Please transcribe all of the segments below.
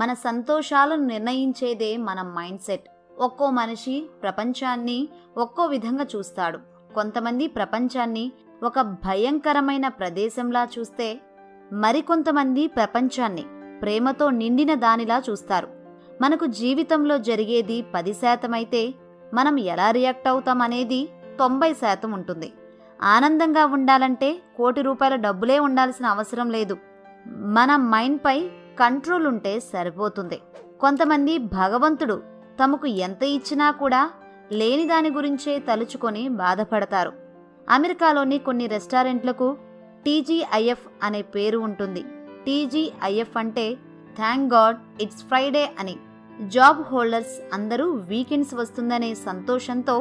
మన సంతోషాలను నిర్ణయించేదే మన mind set. ఒక్కో మనిషి ప్రపంచాన్ని ఒక్కో విధంగా చూస్తాడు. కొంతమంది ప్రపంచాన్ని ఒక భయంకరమైన ప్రదేశంలా చూస్తే మరికొంతమంది ప్రపంచాన్ని ప్రేమతో నిండిన దానిలా చూస్తారు. మనకు జీవితంలో జరిగేది పది శాతం అయితే మనం ఎలా రియాక్ట్ అవుతాం అనేది తొంభై శాతం ఉంటుంది. ఆనందంగా ఉండాలంటే కోటి రూపాయల డబ్బులే ఉండాల్సిన అవసరం లేదు. మన మైండ్పై కంట్రోల్ ఉంటే సరిపోతుంది. కొంతమంది భగవంతుడు తమకు ఎంత ఇచ్చినా కూడా లేని దాని గురించే తలుచుకొని బాధపడతారు. అమెరికాలోని కొన్ని రెస్టారెంట్లకు టీజీఐఎఫ్ అనే పేరు ఉంటుంది. టీజీఐఎఫ్ అంటే థ్యాంక్ గాడ్ ఇట్స్ ఫ్రైడే అని. జాబ్ హోల్డర్స్ అందరూ వీకెండ్స్ వస్తుందనే సంతోషంతో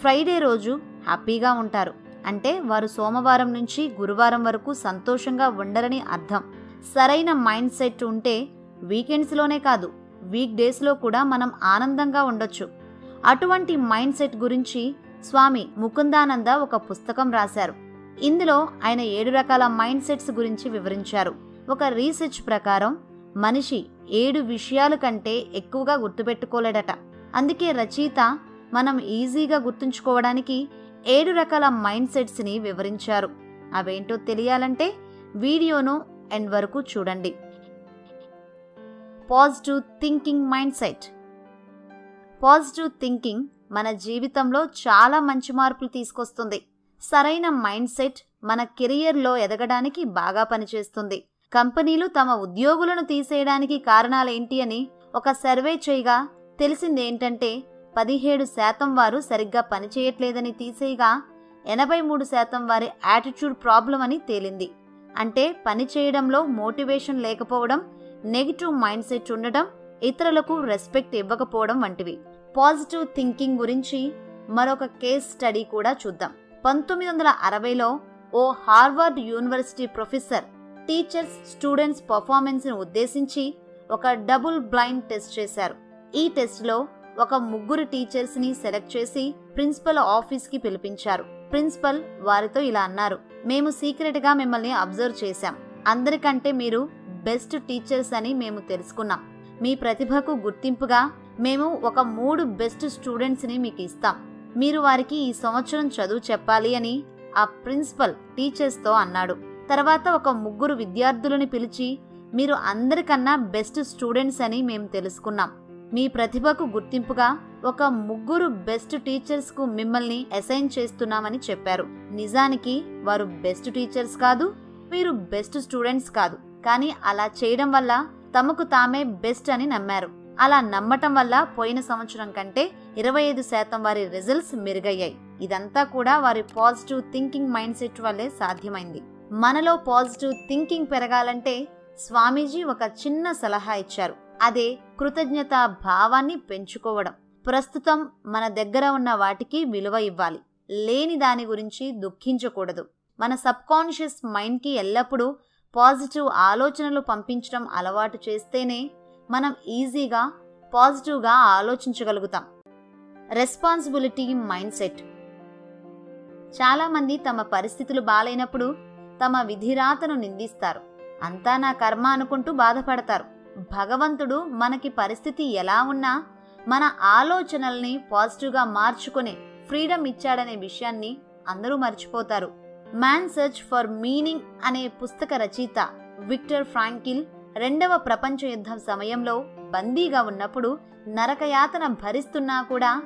ఫ్రైడే రోజు హ్యాపీగా ఉంటారు. అంటే వారు సోమవారం నుంచి గురువారం వరకు సంతోషంగా ఉండరని అర్థం. సరైన మైండ్ సెట్ ఉంటే వీకెండ్స్లోనే కాదు వీక్ డేస్లో కూడా మనం ఆనందంగా ఉండొచ్చు. అటువంటి మైండ్ సెట్ గురించి స్వామి ముకుందానంద ఒక పుస్తకం రాశారు. ఇందులో ఆయన ఏడు రకాల మైండ్ సెట్స్ గురించి వివరించారు. ఒక రీసెర్చ్ ప్రకారం మనిషి ఏడు విషయాల కంటే ఎక్కువగా గుర్తుపెట్టుకోలేడట. అందుకే రచయిత మనం ఈజీగా గుర్తుంచుకోవడానికి ఏడు రకాల మైండ్ సెట్స్ని వివరించారు. అవేంటో తెలియాలంటే వీడియోను ఎండ్ వరకు చూడండి. Positive thinking mindset positive thinking మన జీవితంలో చాలా మంచి మార్పులు తీసుకొస్తుంది. సరైన మైండ్ సెట్ మన కెరియర్లో ఎదగడానికి బాగా పనిచేస్తుంది. కంపెనీలు తమ ఉద్యోగులను తీసేయడానికి కారణాలేంటి అని ఒక సర్వే చేయగా తెలిసిందేంటంటే పదిహేడు శాతం వారు సరిగ్గా పనిచేయట్లేదని తీసేయగా ఎనభై మూడు శాతం వారి యాటిట్యూడ్ ప్రాబ్లం అని తేలింది. అంటే పని చేయడంలో మోటివేషన్ లేకపోవడం నెగిటివ్ మైండ్ సెట్ ఉండడం ఇతరులకు రెస్పెక్ట్ ఇవ్వకపోవడం వంటివి. పాజిటివ్ థింకింగ్ గురించి మరొక కేస్ స్టడీ కూడా చూద్దాం. పంతొమ్మిది వందల అరవైలో ఓ Harvard university professor teachers students పర్ఫార్మెన్స్ని ఉద్దేశించి ఒక డబుల్ బ్లైండ్ టెస్ట్ చేశారు. ఈ టెస్ట్లో ఒక ముగ్గురు టీచర్స్ని సెలెక్ట్ చేసి ప్రిన్సిపల్ ఆఫీస్కి పిలిపించారు. ప్రిన్సిపల్ వారితో ఇలా అన్నారు. మేము సీక్రెట్గా మిమ్మల్ని అబ్జర్వ్ చేశాం. అందరికంటే మీరు బెస్ట్ టీచర్స్ అని మేము తెలుసుకున్నాం. మీ ప్రతిభకు గుర్తింపుగా మేము ఒక మూడు బెస్ట్ స్టూడెంట్స్ని మీకు ఇస్తాం. మీరు వారికి ఈ సంవత్సరం చదువు చెప్పాలి అని ఆ ప్రిన్సిపల్ టీచర్స్తో అన్నాడు. తర్వాత ఒక ముగ్గురు విద్యార్థులని పిలిచి మీరు అందరికన్నా బెస్ట్ స్టూడెంట్స్ అని మేము తెలుసుకున్నాం. మీ ప్రతిభకు గుర్తింపుగా ఒక ముగ్గురు బెస్ట్ టీచర్స్కు మిమ్మల్ని అసైన్ చేస్తున్నామని చెప్పారు. నిజానికి వారు బెస్ట్ టీచర్స్ కాదు మీరు బెస్ట్ స్టూడెంట్స్ కాదు. కానీ అలా చేయడం వల్ల తమకు తామే బెస్ట్ అని నమ్మారు. అలా నమ్మటం వల్ల పోయిన సంవత్సరం కంటే ఇరవై ఐదు శాతం వారి రిజల్ట్స్ మెరుగయ్యాయి. ఇదంతా కూడా వారి పాజిటివ్ థింకింగ్ మైండ్ సెట్ వల్లే సాధ్యమైంది. మనలో పాజిటివ్ థింకింగ్ పెరగాలంటే స్వామీజీ ఒక చిన్న సలహా ఇచ్చారు. అదే కృతజ్ఞత భావాన్ని పెంచుకోవడం. ప్రస్తుతం మన దగ్గర ఉన్న వాటికి విలువ ఇవ్వాలి. లేని దాని గురించి దుఃఖించకూడదు. మన సబ్కాన్షియస్ మైండ్కి ఎల్లప్పుడూ పాజిటివ్ ఆలోచనలు పంపించడం అలవాటు చేస్తేనే మనం ఈజీగా పాజిటివ్గా ఆలోచించగలుగుతాం. Responsibility mind set. చాలామంది తమ పరిస్థితులు బాలైనప్పుడు తమ విధిరాతను నిందిస్తారు. అంతా నా కర్మ అనుకుంటూ బాధపడతారు. భగవంతుడు మనకి పరిస్థితి ఎలా ఉన్నా మన ఆలోచనల్ని పాజిటివ్గా మార్చుకునే ఫ్రీడమ్ ఇచ్చాడనే విషయాన్ని అందరూ మర్చిపోతారు. మ్యాన్ సెర్చ్ ఫర్ మీనింగ్ అనే పుస్తక రచయిత విక్టర్ ఫ్రాంకిల్ రెండవ ప్రపంచ యుద్ధం సమయంలో బందీగా ఉన్నప్పుడు నరకయాతన భరిస్తున్నా కూడా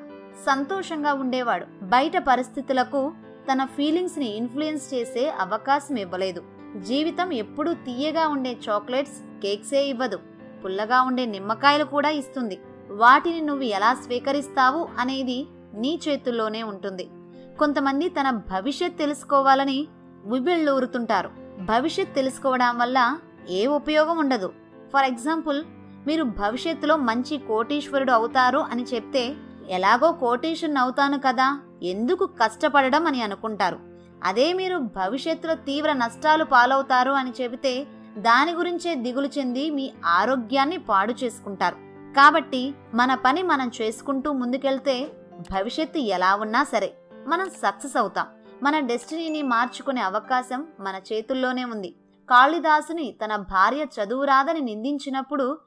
సంతోషంగా ఉండేవాడు. బయట పరిస్థితులకు తన ఫీలింగ్స్ని ఇన్ఫ్లుయెన్స్ చేసే అవకాశం ఇవ్వలేదు. జీవితం ఎప్పుడూ తీయగా ఉండే చాక్లెట్స్ కేక్సే ఇవ్వదు. పుల్లగా ఉండే నిమ్మకాయలు కూడా ఇస్తుంది. వాటిని నువ్వు ఎలా స్వీకరిస్తావు అనేది నీ చేతుల్లోనే ఉంటుంది. కొంతమంది తన భవిష్యత్ తెలుసుకోవాలని విబిళ్ళూరుతుంటారు భవిష్యత్ తెలుసుకోవడం వల్ల ఏ ఉపయోగం ఉండదు. ఫర్ ఎగ్జాంపుల్ మీరు భవిష్యత్తులో మంచి కోటీశ్వరుడు అవుతారు అని చెప్తే ఎలాగో కోటీశ్వరుని అవుతాను కదా ఎందుకు కష్టపడడం అని అనుకుంటారు. అదే మీరు భవిష్యత్తులో తీవ్ర నష్టాలు పాలవుతారు అని చెబితే దాని గురించే దిగులు చెంది మీ ఆరోగ్యాన్ని పాడు చేసుకుంటారు. కాబట్టి మన పని మనం చేసుకుంటూ ముందుకెళ్తే భవిష్యత్తు ఎలా ఉన్నా సరే మనం సక్సెస్ అవుతాం. మన డెస్టినీని మార్చుకునే అవకాశం మన చేతుల్లోనే ఉంది. కాళిదాసుని తన భార్య చదువు రాదని నిందించినప్పుడు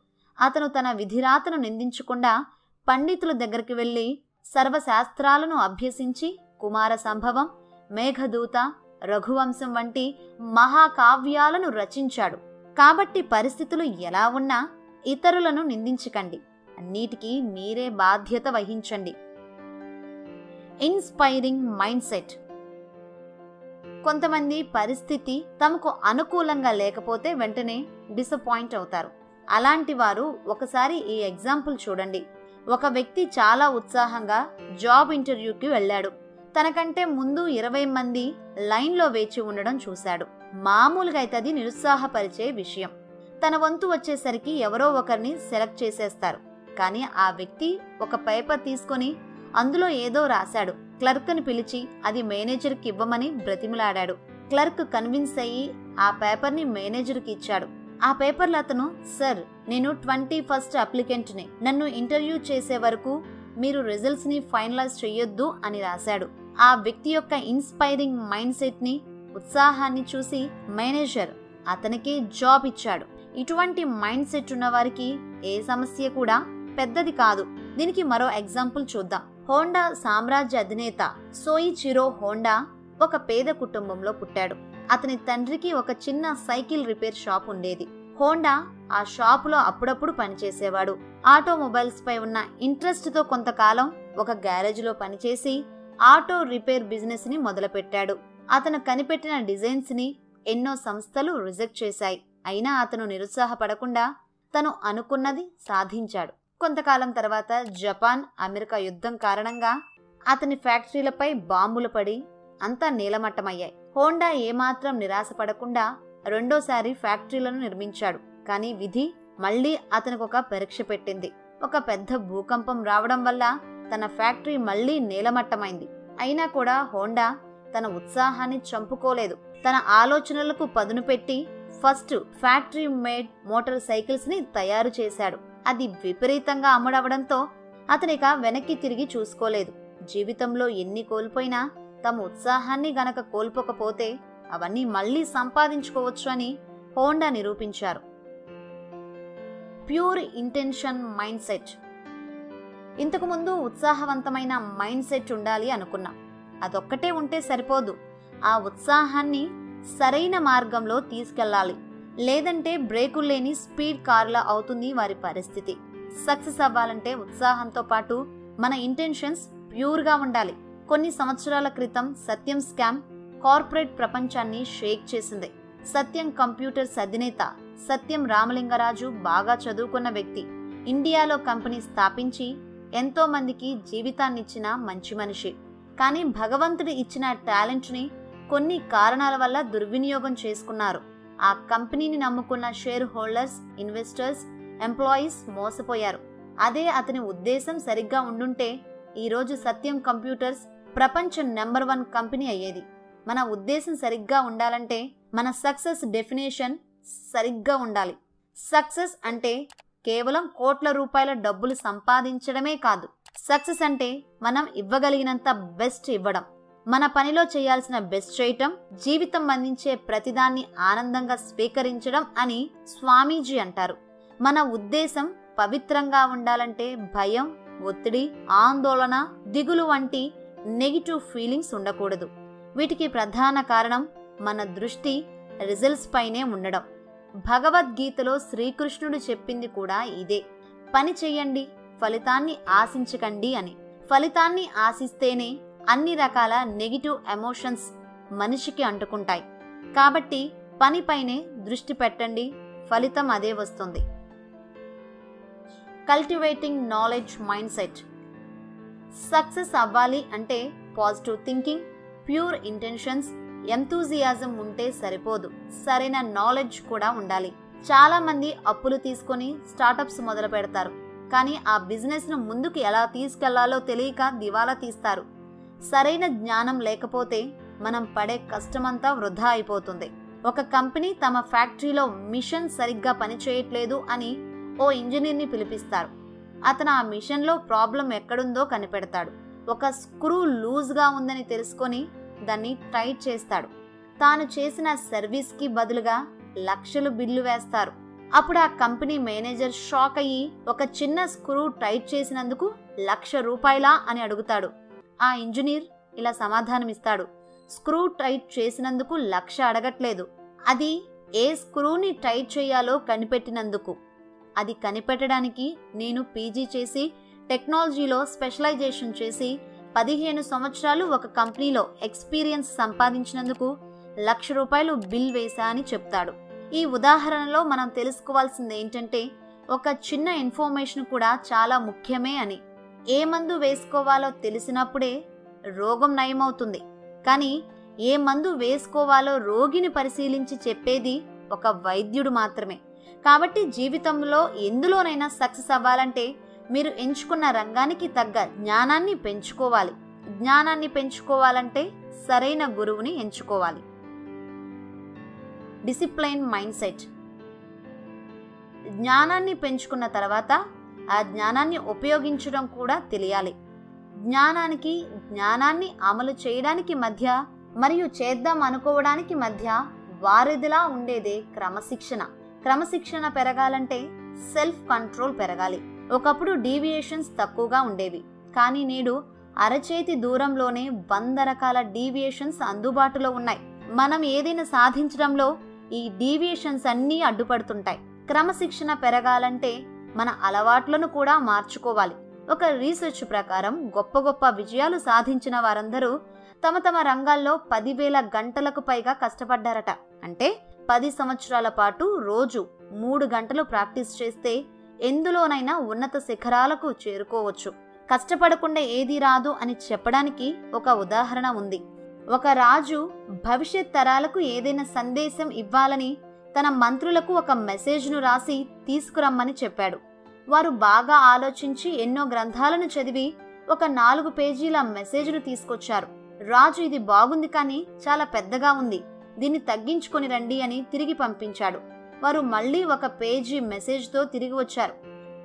అతను తన విధిరాతను నిందించకుండా పండితుల దగ్గరికి వెళ్ళి సర్వశాస్త్రాలను అభ్యసించి కుమార సంభవం మేఘదూత రఘువంశం వంటి మహాకావ్యాలను రచించాడు. కాబట్టి పరిస్థితులు ఎలా ఉన్నా ఇతరులను నిందించకండి. అన్నిటికీ మీరే బాధ్యత వహించండి. ఇన్స్పైరింగ్ మైండ్ సెట్ కొంతమంది పరిస్థితి తమకు అనుకూలంగా లేకపోతే వెంటనే డిసప్పాయింట్ అవుతారు. అలాంటి వారు ఒకసారి ఈ ఎగ్జాంపుల్ చూడండి. ఒక వ్యక్తి చాలా ఉత్సాహంగా జాబ్ ఇంటర్వ్యూకి వెళ్ళాడు. తనకంటే ముందు ఇరవై మంది లైన్లో వేచి ఉండడం చూశాడు. మామూలుగా అయితే అది నిరుత్సాహపరిచే విషయం. తన వంతు వచ్చేసరికి ఎవరో ఒకరిని సెలెక్ట్ చేసేస్తారు. కానీ ఆ వ్యక్తి ఒక పేపర్ తీసుకొని అందులో ఏదో రాశాడు. క్లర్క్ని పిలిచి అది మేనేజర్కి ఇవ్వమని బ్రతిమిలాడాడు. క్లర్క్ కన్విన్స్ అయ్యి ఆ పేపర్ని మేనేజర్కి ఇచ్చాడు. ఆ పేపర్లో అతను సార్ నేను ట్వంటీ ఫస్ట్ అప్లికెంట్ని. నన్ను ఇంటర్వ్యూ చేసే వరకు మీరు రిజల్ట్స్ని ఫైనలైజ్ చేయొద్దు అని రాశాడు. ఆ వ్యక్తి యొక్క ఇన్స్పైరింగ్ మైండ్ సెట్ని ఉత్సాహాన్ని చూసి మేనేజర్ అతనికి జాబ్ ఇచ్చాడు. ఇటువంటి మైండ్ సెట్ ఉన్న వారికి ఏ సమస్య కూడా పెద్దది కాదు. దీనికి మరో ఎగ్జాంపుల్ చూద్దాం. హోండా సామ్రాజ్య అధినేత సోయి చిరో హోండా ఒక పేద కుటుంబంలో పుట్టాడు. అతని తండ్రికి ఒక చిన్న సైకిల్ రిపేర్ షాప్ ఉండేది. హోండా ఆ షాపులో అప్పుడప్పుడు పనిచేసేవాడు. ఆటోమొబైల్స్ పై ఉన్న ఇంట్రెస్ట్తో కొంతకాలం ఒక గ్యారేజ్లో పనిచేసి ఆటో రిపేర్ బిజినెస్ని మొదలుపెట్టాడు. అతను కనిపెట్టిన డిజైన్స్ని ఎన్నో సంస్థలు రిజెక్ట్ చేశాయి. అయినా అతను నిరుత్సాహపడకుండా తను అనుకున్నది సాధించాడు. కొంతకాలం తర్వాత జపాన్ అమెరికా యుద్ధం కారణంగా అతని ఫ్యాక్టరీలపై బాంబులు పడి అంతా నీలమట్టమయ్యాయి. హోండా ఏమాత్రం నిరాశపడకుండా రెండోసారి ఫ్యాక్టరీలను నిర్మించాడు. కానీ విధి మళ్ళీ అతనికి ఒక పరీక్ష పెట్టింది. ఒక పెద్ద భూకంపం రావడం వల్ల తన ఫ్యాక్టరీ మళ్ళీ నేలమట్టమైంది. అయినా కూడా హోండా తన ఉత్సాహాన్ని చంపుకోలేదు. తన ఆలోచనలకు పదును పెట్టి ఫస్ట్ ఫ్యాక్టరీ మేడ్ మోటార్ సైకిల్స్ని తయారు చేశాడు. అది విపరీతంగా అమ్ముడవడంతో అతనిక వెనక్కి తిరిగి చూసుకోలేదు. జీవితంలో ఎన్ని కోల్పోయినా తమ ఉత్సాహాన్ని గనక కోల్పోకపోతే అవన్నీ మళ్ళీ సంపాదించుకోవచ్చు అని హోండా నిరూపించారు. ప్యూర్ ఇంటెన్షన్ మైండ్ సెట్ ఇంతకుముందు ఉత్సాహవంతమైన మైండ్ సెట్ ఉండాలి అనుకున్నాం. అదొక్కటే ఉంటే సరిపోదు. ఆ ఉత్సాహాన్ని సరైన మార్గంలో తీసుకెళ్ళాలి. లేదంటే బ్రేకులు లేని స్పీడ్ కార్లా అవుతుంది వారి పరిస్థితి. సక్సెస్ అవ్వాలంటే ఉత్సాహంతో పాటు మన ఇంటెన్షన్స్ ప్యూర్గా ఉండాలి. కొన్ని సంవత్సరాల క్రితం సత్యం స్కామ్ కార్పొరేట్ ప్రపంచాన్ని షేక్ చేసింది. సత్యం కంప్యూటర్స్ అధినేత సత్యం రామలింగరాజు బాగా చదువుకున్న వ్యక్తి. ఇండియాలో కంపెనీ స్థాపించి ఎంతో మందికి జీవితాన్నిచ్చిన మంచి మనిషి. కానీ భగవంతుడు ఇచ్చిన టాలెంట్ని కొన్ని కారణాల వల్ల దుర్వినియోగం చేసుకున్నారు. ఆ కంపెనీని నమ్ముకున్న షేర్ హోల్డర్స్ ఇన్వెస్టర్స్ ఎంప్లాయీస్ మోసపోయారు. అదే అతని ఉద్దేశం సరిగ్గా ఉండుంటే ఈరోజు సత్యం కంప్యూటర్స్ ప్రపంచం నెంబర్ వన్ కంపెనీ అయ్యేది. మన ఉద్దేశం సరిగ్గా ఉండాలంటే మన సక్సెస్ డెఫినేషన్ సరిగ్గా ఉండాలి. సక్సెస్ అంటే కేవలం కోట్ల రూపాయల డబ్బులు సంపాదించడమే కాదు సక్సెస్ అంటే మనం ఇవ్వగలిగినంత బెస్ట్ ఇవ్వడం. మన పనిలో చేయాల్సిన బెస్ట్ చేయటం జీవితం అందించే ప్రతిదాన్ని ఆనందంగా స్వీకరించడం అని స్వామీజీ అంటారు. మన ఉద్దేశం పవిత్రంగా ఉండాలంటే భయం ఒత్తిడి ఆందోళన దిగులు వంటి నెగిటివ్ ఫీలింగ్స్ ఉండకూడదు. వీటికి ప్రధాన కారణం మన దృష్టి రిజల్ట్స్ పైనే ఉండడం. భగవద్గీతలో శ్రీకృష్ణుడు చెప్పింది కూడా ఇదే. పని చెయ్యండి ఫలితాన్ని ఆశించకండి అని. ఫలితాన్ని ఆశిస్తేనే అన్ని రకాల నెగిటివ్ ఎమోషన్స్ మనిషికి అంటుకుంటాయి. కాబట్టి పనిపైనే దృష్టి పెట్టండి ఫలితం అదే వస్తుంది. Cultivating knowledge mindset success అవ్వాలి అంటే positive thinking pure intentions enthusiasm ఉంటే సరిపోదు. సరైన నాలెడ్జ్ కూడా ఉండాలి. చాలా మంది అప్పులు తీసుకొని స్టార్టప్స్ మొదలు పెడతారు. కానీ ఆ బిజినెస్ను ముందుకు ఎలా తీసుకెళ్ళాలో తెలియక దివాలా తీస్తారు. సరైన జ్ఞానం లేకపోతే మనం పడే కష్టమంతా వృధా అయిపోతుంది. ఒక కంపెనీ తమ ఫ్యాక్టరీలో మిషన్ సరిగ్గా పనిచేయట్లేదు అని ఓ ఇంజనీర్ని పిలిపిస్తారు. అతను ఆ మిషన్లో ప్రాబ్లం ఎక్కడుందో కనిపెడతాడు. ఒక స్క్రూ లూజ్గా ఉందని తెలుసుకొని దాన్ని టైట్ చేస్తాడు. తాను చేసిన సర్వీస్కి బదులుగా లక్షలు బిల్లు వేస్తారు. అప్పుడు ఆ కంపెనీ మేనేజర్ షాక్ అయ్యి ఒక చిన్న స్క్రూ టైట్ చేసినందుకు లక్ష రూపాయలా అని అడుగుతాడు. ఆ ఇంజనీర్ ఇలా సమాధానమిస్తాడు. స్క్రూ టైట్ చేసినందుకు లక్ష అడగట్లేదు. అది ఏ స్క్రూని టైట్ చేయాలో కనిపెట్టినందుకు. అది కనిపెట్టడానికి నేను పీజీ చేసి టెక్నాలజీలో స్పెషలైజేషన్ చేసి పదిహేను సంవత్సరాలు ఒక కంపెనీలో ఎక్స్పీరియన్స్ సంపాదించినందుకు లక్ష రూపాయలు బిల్ వేశా అని చెప్తాడు. ఈ ఉదాహరణలో మనం తెలుసుకోవాల్సింది ఏంటంటే ఒక చిన్న ఇన్ఫర్మేషన్ కూడా చాలా ముఖ్యమే అని. ఏ మందు వేసుకోవాలో తెలిసినప్పుడే రోగం నయమవుతుంది. కానీ ఏ మందు వేసుకోవాలో రోగిని పరిశీలించి చెప్పేది ఒక వైద్యుడు మాత్రమే. కాబట్టి జీవితంలో ఎందులోనైనా సక్సెస్ అవ్వాలంటే మీరు ఎంచుకున్న రంగానికి తగ్గ జ్ఞానాన్ని పెంచుకోవాలి. జ్ఞానాన్ని పెంచుకోవాలంటే సరైన గురువుని ఎంచుకోవాలి. డిసిప్లైన్ మైండ్ సెట్ జ్ఞానాన్ని పెంచుకున్న తర్వాత ఆ జ్ఞానాన్ని ఉపయోగించడం కూడా తెలియాలి. జ్ఞానానికి జ్ఞానాన్ని అమలు చేయడానికి మధ్య మరియు చేద్దాం అనుకోవడానికి మధ్య వారిదిలా ఉండేదే క్రమశిక్షణ. క్రమశిక్షణ పెరగాలంటే సెల్ఫ్ కంట్రోల్ పెరగాలి. ఒకప్పుడు డీవియేషన్స్ తక్కువగా ఉండేవి. కానీ నేడు అరచేతి దూరంలోనే వంద రకాల డీవియేషన్స్ అందుబాటులో ఉన్నాయి. మనం ఏదైనా సాధించడంలో ఈ డీవియేషన్స్ అన్నీ అడ్డుపడుతుంటాయి. క్రమశిక్షణ పెరగాలంటే మన అలవాట్లను కూడా మార్చుకోవాలి. ఒక రీసెర్చ్ ప్రకారం గొప్ప గొప్ప విజయాలు సాధించిన వారందరూ తమ తమ రంగాల్లో పదివేల గంటలకు పైగా కష్టపడ్డారట. అంటే పది సంవత్సరాల పాటు రోజు మూడు గంటలు ప్రాక్టీస్ చేస్తే ఎందులోనైనా ఉన్నత శిఖరాలకు చేరుకోవచ్చు. కష్టపడకుండా ఏది రాదు అని చెప్పడానికి ఒక ఉదాహరణ ఉంది. ఒక రాజు భవిష్యత్ తరాలకు ఏదైనా సందేశం ఇవ్వాలని తన మంత్రులకు ఒక మెసేజ్ను రాసి తీసుకురమ్మని చెప్పాడు. వారు బాగా ఆలోచించి ఎన్నో గ్రంథాలను చదివి ఒక నాలుగు పేజీల మెసేజ్ను తీసుకొచ్చారు. రాజు ఇది బాగుంది కానీ చాలా పెద్దగా ఉంది. దీన్ని తగ్గించుకొని రండి అని తిరిగి పంపించాడు. వారు మళ్ళీ ఒక పేజీ మెసేజ్తో తిరిగి వచ్చారు.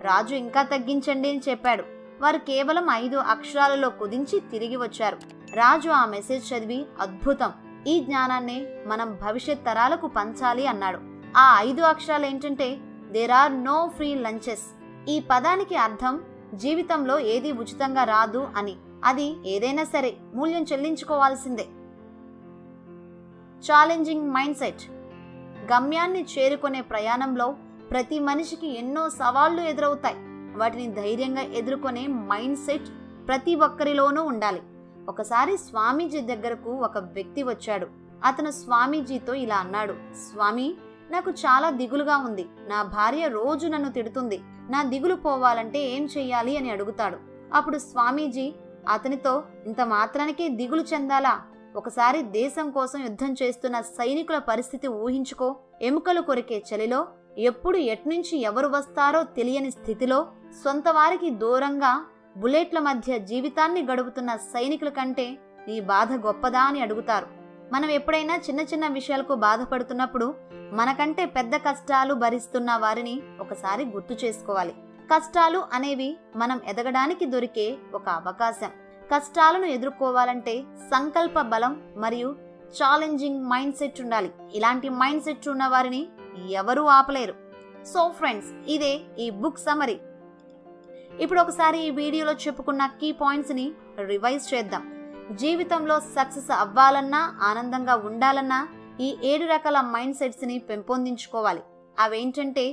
రాజు ఇంకా తగ్గించండి అని చెప్పాడు. వారు కేవలం ఐదు అక్షరాలలో కుదించి తిరిగి వచ్చారు. రాజు ఆ మెసేజ్ చదివి అద్భుతం! ఈ జ్ఞానాన్ని మనం భవిష్యత్ తరాలకు పంచాలి అన్నాడు. ఆ ఐదు అక్షరాలు ఏంటంటే there are no free lunches ఈ పదానికి అర్థం జీవితంలో ఏది ఉచితంగా రాదు అని. అది ఏదైనా సరే మూల్యం చెల్లించుకోవాల్సిందే. ఛాలెంజింగ్ మైండ్ సెట్ గమ్యాన్ని చేరుకునే ప్రయాణంలో ప్రతి మనిషికి ఎన్నో సవాళ్ళు ఎదురవుతాయి. వాటిని ధైర్యంగా ఎదుర్కొనే మైండ్ సెట్ ప్రతి ఒక్కరిలోనూ ఉండాలి. ఒకసారి స్వామీజీ దగ్గరకు ఒక వ్యక్తి వచ్చాడు. అతను స్వామీజీతో ఇలా అన్నాడు స్వామి నాకు చాలా దిగులుగా ఉంది. నా భార్య రోజు నన్ను తిడుతుంది. నా దిగులు పోవాలంటే ఏం చెయ్యాలి? అని అడుగుతాడు. అప్పుడు స్వామీజీ అతనితో ఇంత మాత్రానికే దిగులు చెందాలా? ఒకసారి దేశం కోసం యుద్ధం చేస్తున్న సైనికుల పరిస్థితి ఊహించుకో. ఎముకలు కొరికే చలిలో ఎప్పుడు ఎట్నుంచి ఎవరు వస్తారో తెలియని స్థితిలో సొంత వారికి దూరంగా బుల్లెట్ల మధ్య జీవితాన్ని గడుపుతున్న సైనికుల కంటే నీ బాధ గొప్పదా అని అడుగుతారు. మనం ఎప్పుడైనా చిన్న చిన్న విషయాలకు బాధపడుతున్నప్పుడు మనకంటే పెద్ద కష్టాలు భరిస్తున్న వారిని ఒకసారి గుర్తు చేసుకోవాలి. కష్టాలు అనేవి మనం ఎదగడానికి దొరికే ఒక అవకాశం. కష్టాలను ఎదుర్కోవాలంటే సంకల్ప బలం మరియు ఛాలెంజింగ్ మైండ్ సెట్ ఉండాలి. ఇలాంటి మైండ్ సెట్ ఉన్న వారిని ఎవరూ ఆపలేరు. సో ఫ్రెండ్స్ ఇదే ఈ బుక్ సమరీ ఇప్పుడు ఒకసారి ఈ వీడియోలో చెప్పుకున్న కీ పాయింట్స్ని రివైజ్ చేద్దాం. జీవితంలో సక్సెస్ అవ్వాలన్నా ఆనందంగా ఉండాలన్నా ఈ ఏడు రకాల మైండ్ సెట్స్ని పెంపొందించుకోవాలి. అవేంటంటే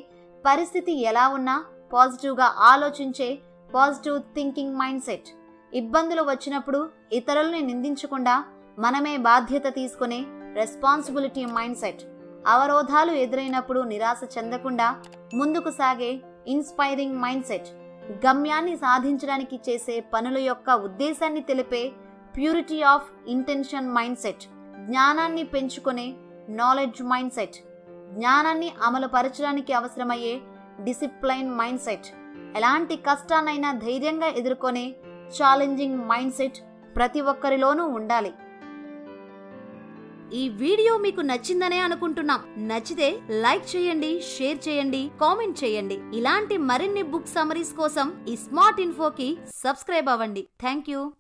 పరిస్థితి ఎలా ఉన్నా పాజిటివ్గా ఆలోచించే పాజిటివ్ థింకింగ్ మైండ్ సెట్ ఇబ్బందులు వచ్చినప్పుడు ఇతరుల్ని నిందించకుండా మనమే బాధ్యత తీసుకునే రెస్పాన్సిబిలిటీ మైండ్ సెట్ అవరోధాలు ఎదురైనప్పుడు నిరాశ చెందకుండా ముందుకు సాగే ఇన్స్పైరింగ్ మైండ్ సెట్ గమ్యాన్ని సాధించడానికి చేసే పనుల యొక్క ఉద్దేశాన్ని తెలిపే purity of intention mindset జ్ఞానాన్ని పెంచుకునే నాలెడ్జ్ మైండ్ సెట్ జ్ఞానాన్ని అమలుపరచడానికి అవసరమయ్యే డిసిప్లైన్ మైండ్ సెట్ ఎలాంటి కష్టాన్నైనా ధైర్యంగా ఎదుర్కొనే ఛాలెంజింగ్ మైండ్ సెట్ ప్రతి ఒక్కరిలోనూ ఉండాలి. ఈ వీడియో మీకు నచ్చిందనే అనుకుంటున్నాం. నచ్చితే లైక్ చేయండి షేర్ చేయండి కామెంట్ చేయండి. ఇలాంటి మరిన్ని బుక్ సమరీస్ కోసం ఈ స్మార్ట్ ఇన్ఫోకి సబ్స్క్రైబ్ అవ్వండి. Thank you